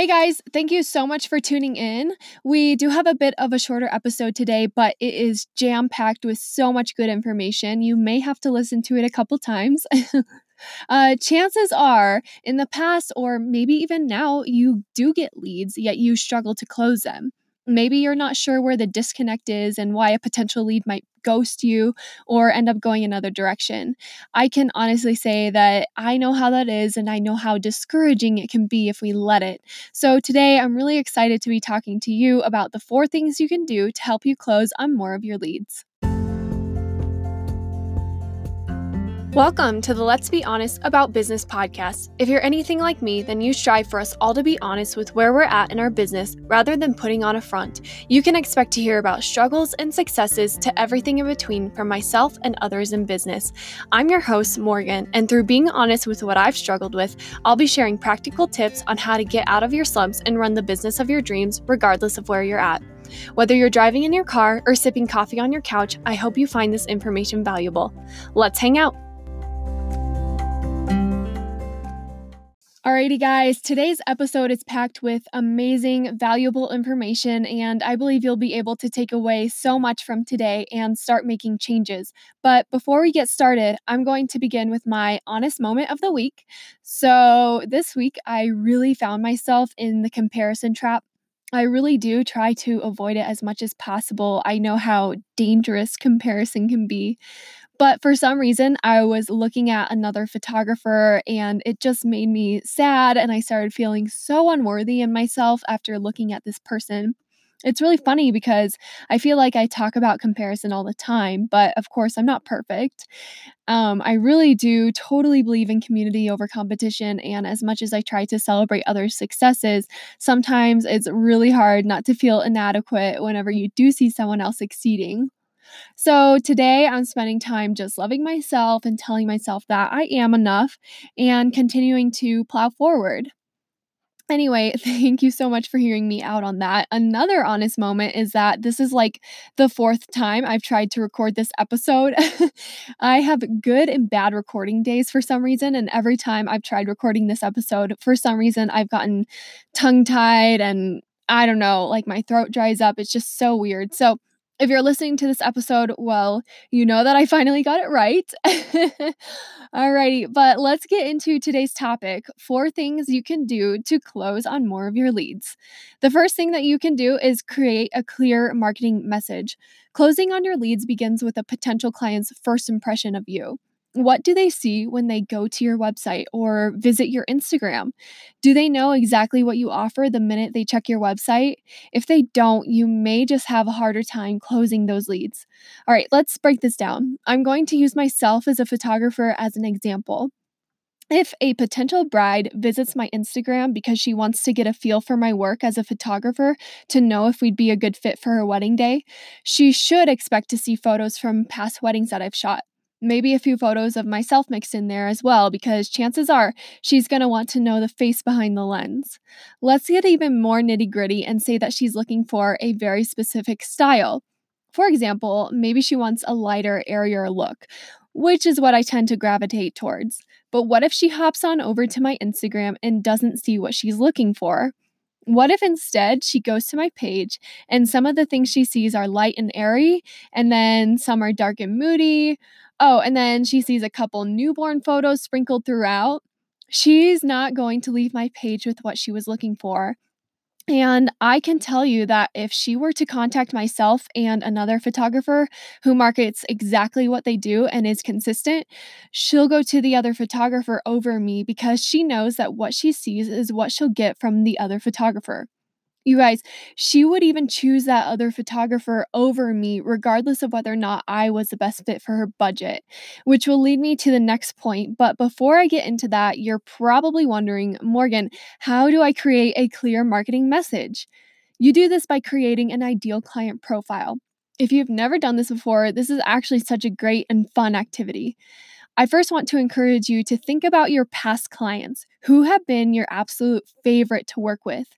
Hey guys, thank you so much for tuning in. We do have a bit of a shorter episode today, but it is jam packed with so much good information. You may have to listen to it a couple times. uh, chances are, in the past, or maybe even now, you do get leads, yet you struggle to close them. Maybe you're not sure where the disconnect is and why a potential lead might ghost you or end up going another direction. I can honestly say that I know how that is and I know how discouraging it can be if we let it. So today I'm really excited to be talking to you about the four things you can do to help you close on more of your leads. Welcome to the Let's Be Honest About Business podcast. If you're anything like me, then you strive for us all to be honest with where we're at in our business rather than putting on a front. You can expect to hear about struggles and successes to everything in between from myself and others in business. I'm your host, Morgan, and through being honest with what I've struggled with, I'll be sharing practical tips on how to get out of your slumps and run the business of your dreams regardless of where you're at. Whether you're driving in your car or sipping coffee on your couch, I hope you find this information valuable. Let's hang out. Alrighty, guys, today's episode is packed with amazing, valuable information, and I believe you'll be able to take away so much from today and start making changes. But before we get started, I'm going to begin with my honest moment of the week. So, this week, I really found myself in the comparison trap. I really do try to avoid it as much as possible. I know how dangerous comparison can be. But for some reason, I was looking at another photographer and it just made me sad. And I started feeling so unworthy in myself after looking at this person. It's really funny because I feel like I talk about comparison all the time, but of course, I'm not perfect. Um, I really do totally believe in community over competition. And as much as I try to celebrate others' successes, sometimes it's really hard not to feel inadequate whenever you do see someone else succeeding. So today I'm spending time just loving myself and telling myself that I am enough and continuing to plow forward. Anyway, thank you so much for hearing me out on that. Another honest moment is that this is like the fourth time I've tried to record this episode. I have good and bad recording days for some reason, and every time I've tried recording this episode, for some reason, I've gotten tongue tied and I don't know, like my throat dries up. It's just so weird. So, if you're listening to this episode, well, you know that I finally got it right. Alrighty, but let's get into today's topic four things you can do to close on more of your leads. The first thing that you can do is create a clear marketing message. Closing on your leads begins with a potential client's first impression of you. What do they see when they go to your website or visit your Instagram? Do they know exactly what you offer the minute they check your website? If they don't, you may just have a harder time closing those leads. All right, let's break this down. I'm going to use myself as a photographer as an example. If a potential bride visits my Instagram because she wants to get a feel for my work as a photographer to know if we'd be a good fit for her wedding day, she should expect to see photos from past weddings that I've shot maybe a few photos of myself mixed in there as well, because chances are she's going to want to know the face behind the lens. Let's get even more nitty gritty and say that she's looking for a very specific style. For example, maybe she wants a lighter, airier look, which is what I tend to gravitate towards. But what if she hops on over to my Instagram and doesn't see what she's looking for? What if instead she goes to my page and some of the things she sees are light and airy, and then some are dark and moody, Oh, and then she sees a couple newborn photos sprinkled throughout. She's not going to leave my page with what she was looking for. And I can tell you that if she were to contact myself and another photographer who markets exactly what they do and is consistent, she'll go to the other photographer over me because she knows that what she sees is what she'll get from the other photographer. You guys, she would even choose that other photographer over me, regardless of whether or not I was the best fit for her budget, which will lead me to the next point. But before I get into that, you're probably wondering, Morgan, how do I create a clear marketing message? You do this by creating an ideal client profile. If you've never done this before, this is actually such a great and fun activity. I first want to encourage you to think about your past clients who have been your absolute favorite to work with.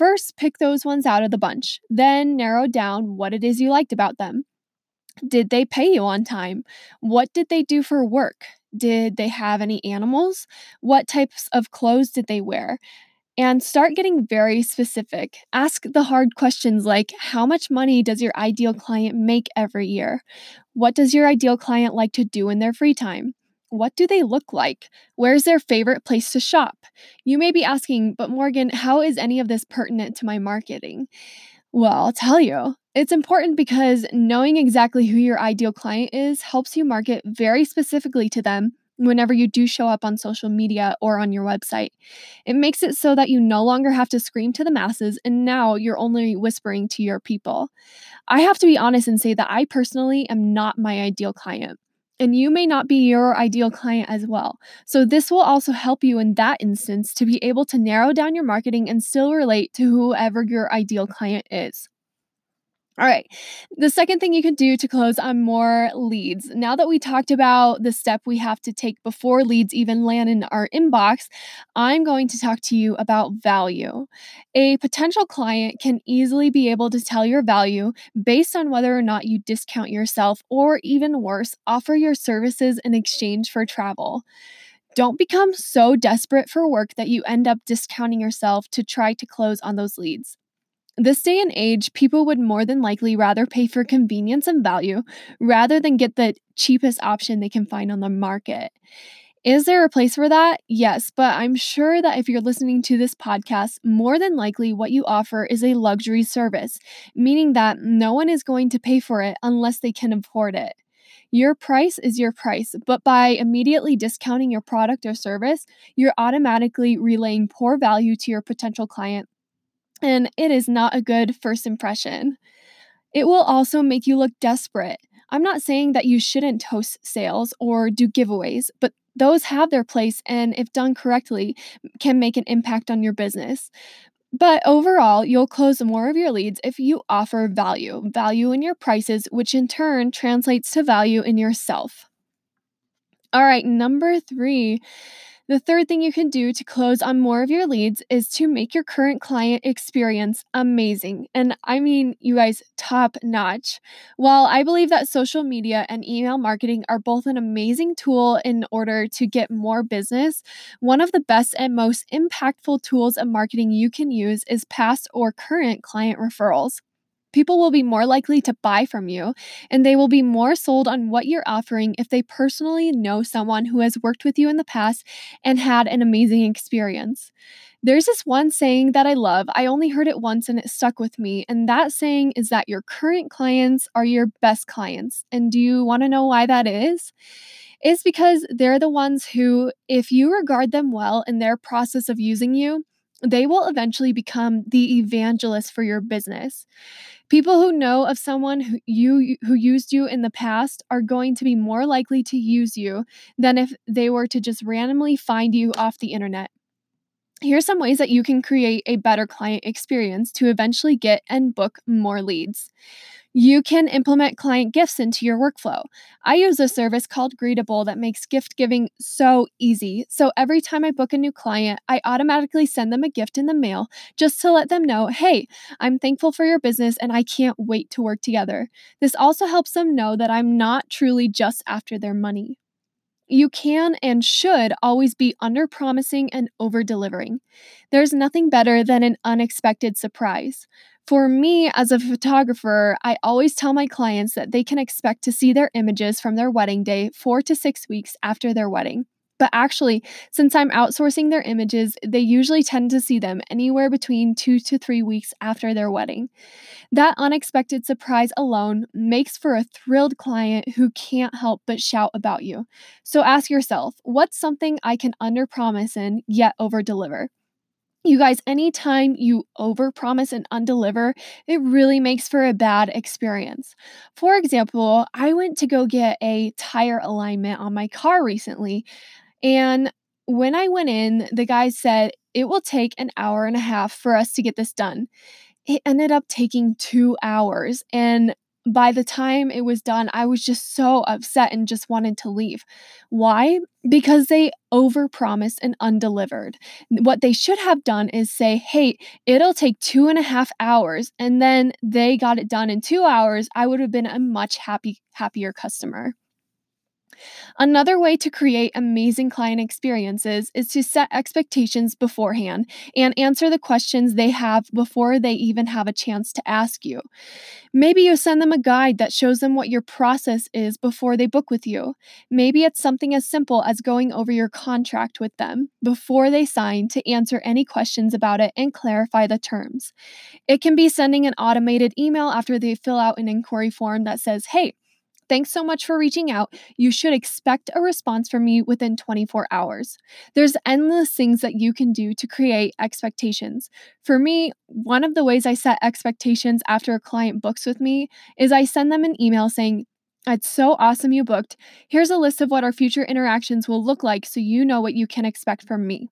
First, pick those ones out of the bunch, then narrow down what it is you liked about them. Did they pay you on time? What did they do for work? Did they have any animals? What types of clothes did they wear? and start getting very specific. Ask the hard questions like How much money does your ideal client make every year? What does your ideal client like to do in their free time? What do they look like? Where's their favorite place to shop? You may be asking, but Morgan, how is any of this pertinent to my marketing? Well, I'll tell you. It's important because knowing exactly who your ideal client is helps you market very specifically to them whenever you do show up on social media or on your website. It makes it so that you no longer have to scream to the masses and now you're only whispering to your people. I have to be honest and say that I personally am not my ideal client. And you may not be your ideal client as well. So, this will also help you in that instance to be able to narrow down your marketing and still relate to whoever your ideal client is. All right. The second thing you can do to close on more leads. Now that we talked about the step we have to take before leads even land in our inbox, I'm going to talk to you about value. A potential client can easily be able to tell your value based on whether or not you discount yourself or even worse, offer your services in exchange for travel. Don't become so desperate for work that you end up discounting yourself to try to close on those leads. This day and age, people would more than likely rather pay for convenience and value rather than get the cheapest option they can find on the market. Is there a place for that? Yes, but I'm sure that if you're listening to this podcast, more than likely what you offer is a luxury service, meaning that no one is going to pay for it unless they can afford it. Your price is your price, but by immediately discounting your product or service, you're automatically relaying poor value to your potential client and it is not a good first impression. It will also make you look desperate. I'm not saying that you shouldn't host sales or do giveaways, but those have their place and, if done correctly, can make an impact on your business. But overall, you'll close more of your leads if you offer value, value in your prices, which in turn translates to value in yourself. All right, number three the third thing you can do to close on more of your leads is to make your current client experience amazing. And I mean, you guys, top notch. While I believe that social media and email marketing are both an amazing tool in order to get more business, one of the best and most impactful tools of marketing you can use is past or current client referrals. People will be more likely to buy from you, and they will be more sold on what you're offering if they personally know someone who has worked with you in the past and had an amazing experience. There's this one saying that I love. I only heard it once and it stuck with me. And that saying is that your current clients are your best clients. And do you want to know why that is? It's because they're the ones who, if you regard them well in their process of using you, they will eventually become the evangelist for your business. People who know of someone who you who used you in the past are going to be more likely to use you than if they were to just randomly find you off the internet. Here's some ways that you can create a better client experience to eventually get and book more leads. You can implement client gifts into your workflow. I use a service called Greetabl that makes gift giving so easy. So every time I book a new client, I automatically send them a gift in the mail just to let them know hey, I'm thankful for your business and I can't wait to work together. This also helps them know that I'm not truly just after their money. You can and should always be under promising and over delivering. There's nothing better than an unexpected surprise. For me, as a photographer, I always tell my clients that they can expect to see their images from their wedding day four to six weeks after their wedding. But actually, since I'm outsourcing their images, they usually tend to see them anywhere between two to three weeks after their wedding. That unexpected surprise alone makes for a thrilled client who can't help but shout about you. So ask yourself what's something I can under promise in yet over deliver? You guys, anytime you overpromise and undeliver, it really makes for a bad experience. For example, I went to go get a tire alignment on my car recently, and when I went in, the guy said it will take an hour and a half for us to get this done. It ended up taking two hours, and by the time it was done, I was just so upset and just wanted to leave. Why? Because they overpromised and undelivered. What they should have done is say, hey, it'll take two and a half hours, and then they got it done in two hours. I would have been a much happy, happier customer. Another way to create amazing client experiences is to set expectations beforehand and answer the questions they have before they even have a chance to ask you. Maybe you send them a guide that shows them what your process is before they book with you. Maybe it's something as simple as going over your contract with them before they sign to answer any questions about it and clarify the terms. It can be sending an automated email after they fill out an inquiry form that says, Hey, Thanks so much for reaching out. You should expect a response from me within 24 hours. There's endless things that you can do to create expectations. For me, one of the ways I set expectations after a client books with me is I send them an email saying, it's so awesome you booked. Here's a list of what our future interactions will look like so you know what you can expect from me.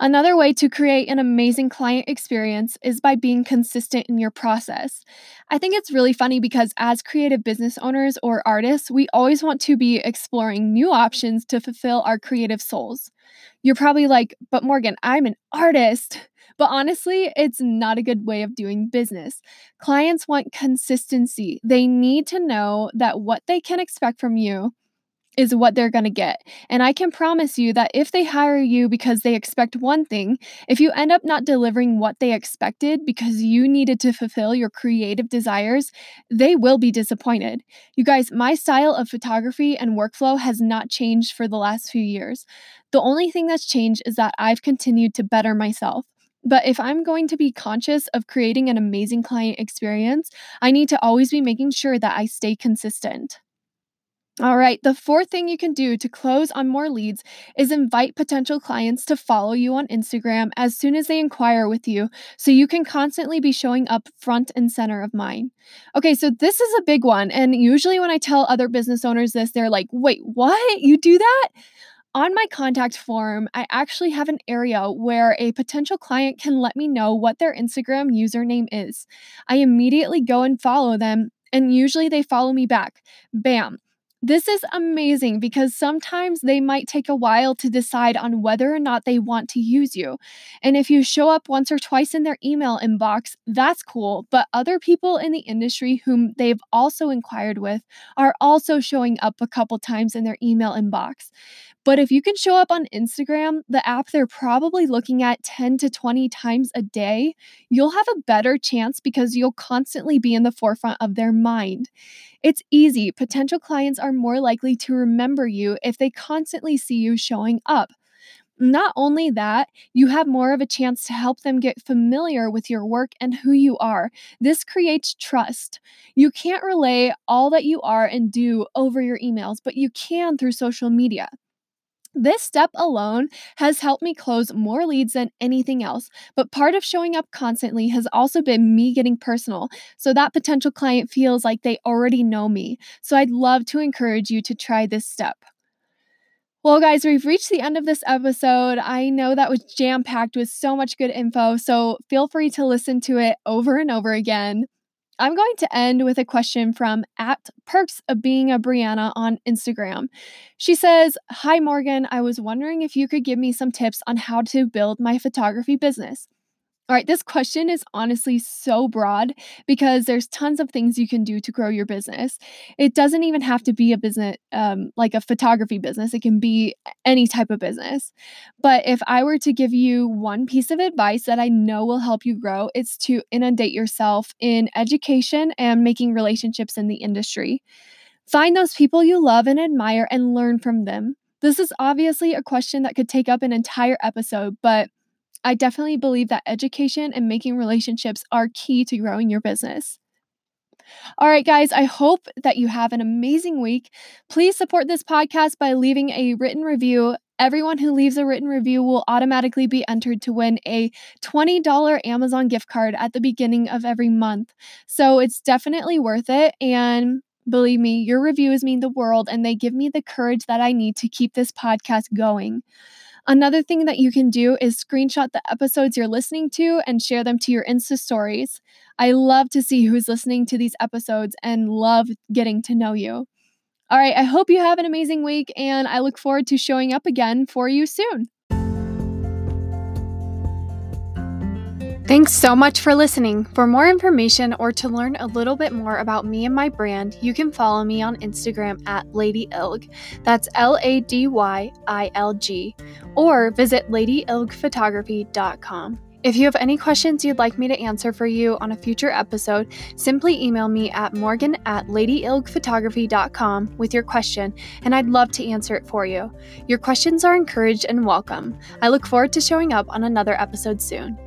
Another way to create an amazing client experience is by being consistent in your process. I think it's really funny because as creative business owners or artists, we always want to be exploring new options to fulfill our creative souls. You're probably like, but Morgan, I'm an artist. But honestly, it's not a good way of doing business. Clients want consistency. They need to know that what they can expect from you is what they're going to get. And I can promise you that if they hire you because they expect one thing, if you end up not delivering what they expected because you needed to fulfill your creative desires, they will be disappointed. You guys, my style of photography and workflow has not changed for the last few years. The only thing that's changed is that I've continued to better myself. But if I'm going to be conscious of creating an amazing client experience, I need to always be making sure that I stay consistent. All right, the fourth thing you can do to close on more leads is invite potential clients to follow you on Instagram as soon as they inquire with you so you can constantly be showing up front and center of mind. Okay, so this is a big one. And usually when I tell other business owners this, they're like, wait, what? You do that? On my contact form, I actually have an area where a potential client can let me know what their Instagram username is. I immediately go and follow them, and usually they follow me back. Bam. This is amazing because sometimes they might take a while to decide on whether or not they want to use you. And if you show up once or twice in their email inbox, that's cool. But other people in the industry whom they've also inquired with are also showing up a couple times in their email inbox. But if you can show up on Instagram, the app they're probably looking at 10 to 20 times a day, you'll have a better chance because you'll constantly be in the forefront of their mind. It's easy. Potential clients are more likely to remember you if they constantly see you showing up. Not only that, you have more of a chance to help them get familiar with your work and who you are. This creates trust. You can't relay all that you are and do over your emails, but you can through social media. This step alone has helped me close more leads than anything else, but part of showing up constantly has also been me getting personal so that potential client feels like they already know me. So I'd love to encourage you to try this step. Well, guys, we've reached the end of this episode. I know that was jam packed with so much good info, so feel free to listen to it over and over again. I'm going to end with a question from at Perks of Being a Brianna on Instagram. She says, Hi Morgan, I was wondering if you could give me some tips on how to build my photography business. All right, this question is honestly so broad because there's tons of things you can do to grow your business. It doesn't even have to be a business um, like a photography business, it can be any type of business. But if I were to give you one piece of advice that I know will help you grow, it's to inundate yourself in education and making relationships in the industry. Find those people you love and admire and learn from them. This is obviously a question that could take up an entire episode, but I definitely believe that education and making relationships are key to growing your business. All right, guys, I hope that you have an amazing week. Please support this podcast by leaving a written review. Everyone who leaves a written review will automatically be entered to win a $20 Amazon gift card at the beginning of every month. So it's definitely worth it. And believe me, your reviews mean the world and they give me the courage that I need to keep this podcast going. Another thing that you can do is screenshot the episodes you're listening to and share them to your Insta stories. I love to see who's listening to these episodes and love getting to know you. All right, I hope you have an amazing week and I look forward to showing up again for you soon. Thanks so much for listening. For more information or to learn a little bit more about me and my brand, you can follow me on Instagram at Lady Ilg. That's L A D Y I L G. Or visit ladyilgphotography.com. If you have any questions you'd like me to answer for you on a future episode, simply email me at morgan at ladyilgphotography.com with your question, and I'd love to answer it for you. Your questions are encouraged and welcome. I look forward to showing up on another episode soon.